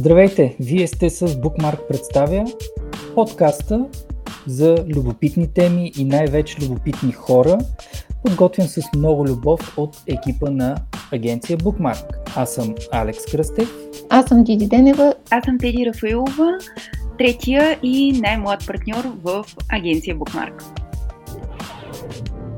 Здравейте! Вие сте с Bookmark представя подкаста за любопитни теми и най-вече любопитни хора, подготвен с много любов от екипа на агенция Bookmark. Аз съм Алекс Кръстев. Аз съм Диди Денева. Аз съм Теди Рафаилова, третия и най-млад партньор в агенция Bookmark.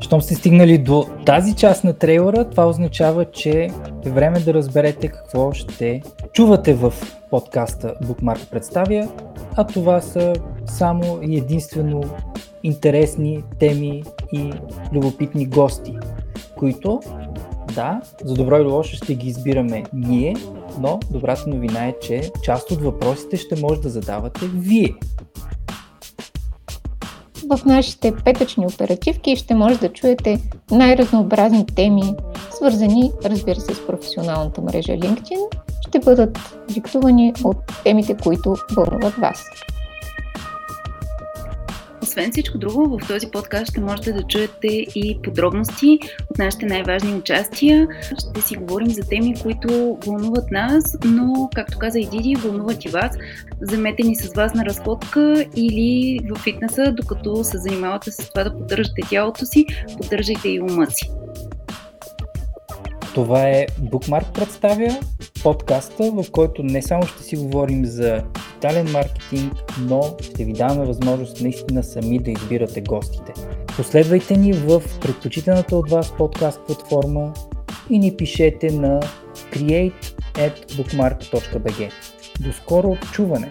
Щом сте стигнали до тази част на трейлера, това означава, че е време да разберете какво ще чувате в подкаста Bookmark представя, а това са само и единствено интересни теми и любопитни гости, които, да, за добро или лошо ще ги избираме ние, но добрата новина е, че част от въпросите ще може да задавате вие в нашите петъчни оперативки ще може да чуете най-разнообразни теми, свързани, разбира се, с професионалната мрежа LinkedIn. Ще бъдат диктувани от темите, които вълнуват вас. Освен всичко друго, в този подкаст ще можете да чуете и подробности от нашите най-важни участия. Ще си говорим за теми, които вълнуват нас, но, както каза и Диди, вълнуват и вас. Вземете ни с вас на разходка или в фитнеса, докато се занимавате с това да поддържате тялото си, поддържайте и ума си. Това е Bookmark представя подкаста, в който не само ще си говорим за дигитален маркетинг, но ще ви даваме възможност наистина сами да избирате гостите. Последвайте ни в предпочитаната от вас подкаст платформа и ни пишете на create.bookmark.bg. До скоро чуване!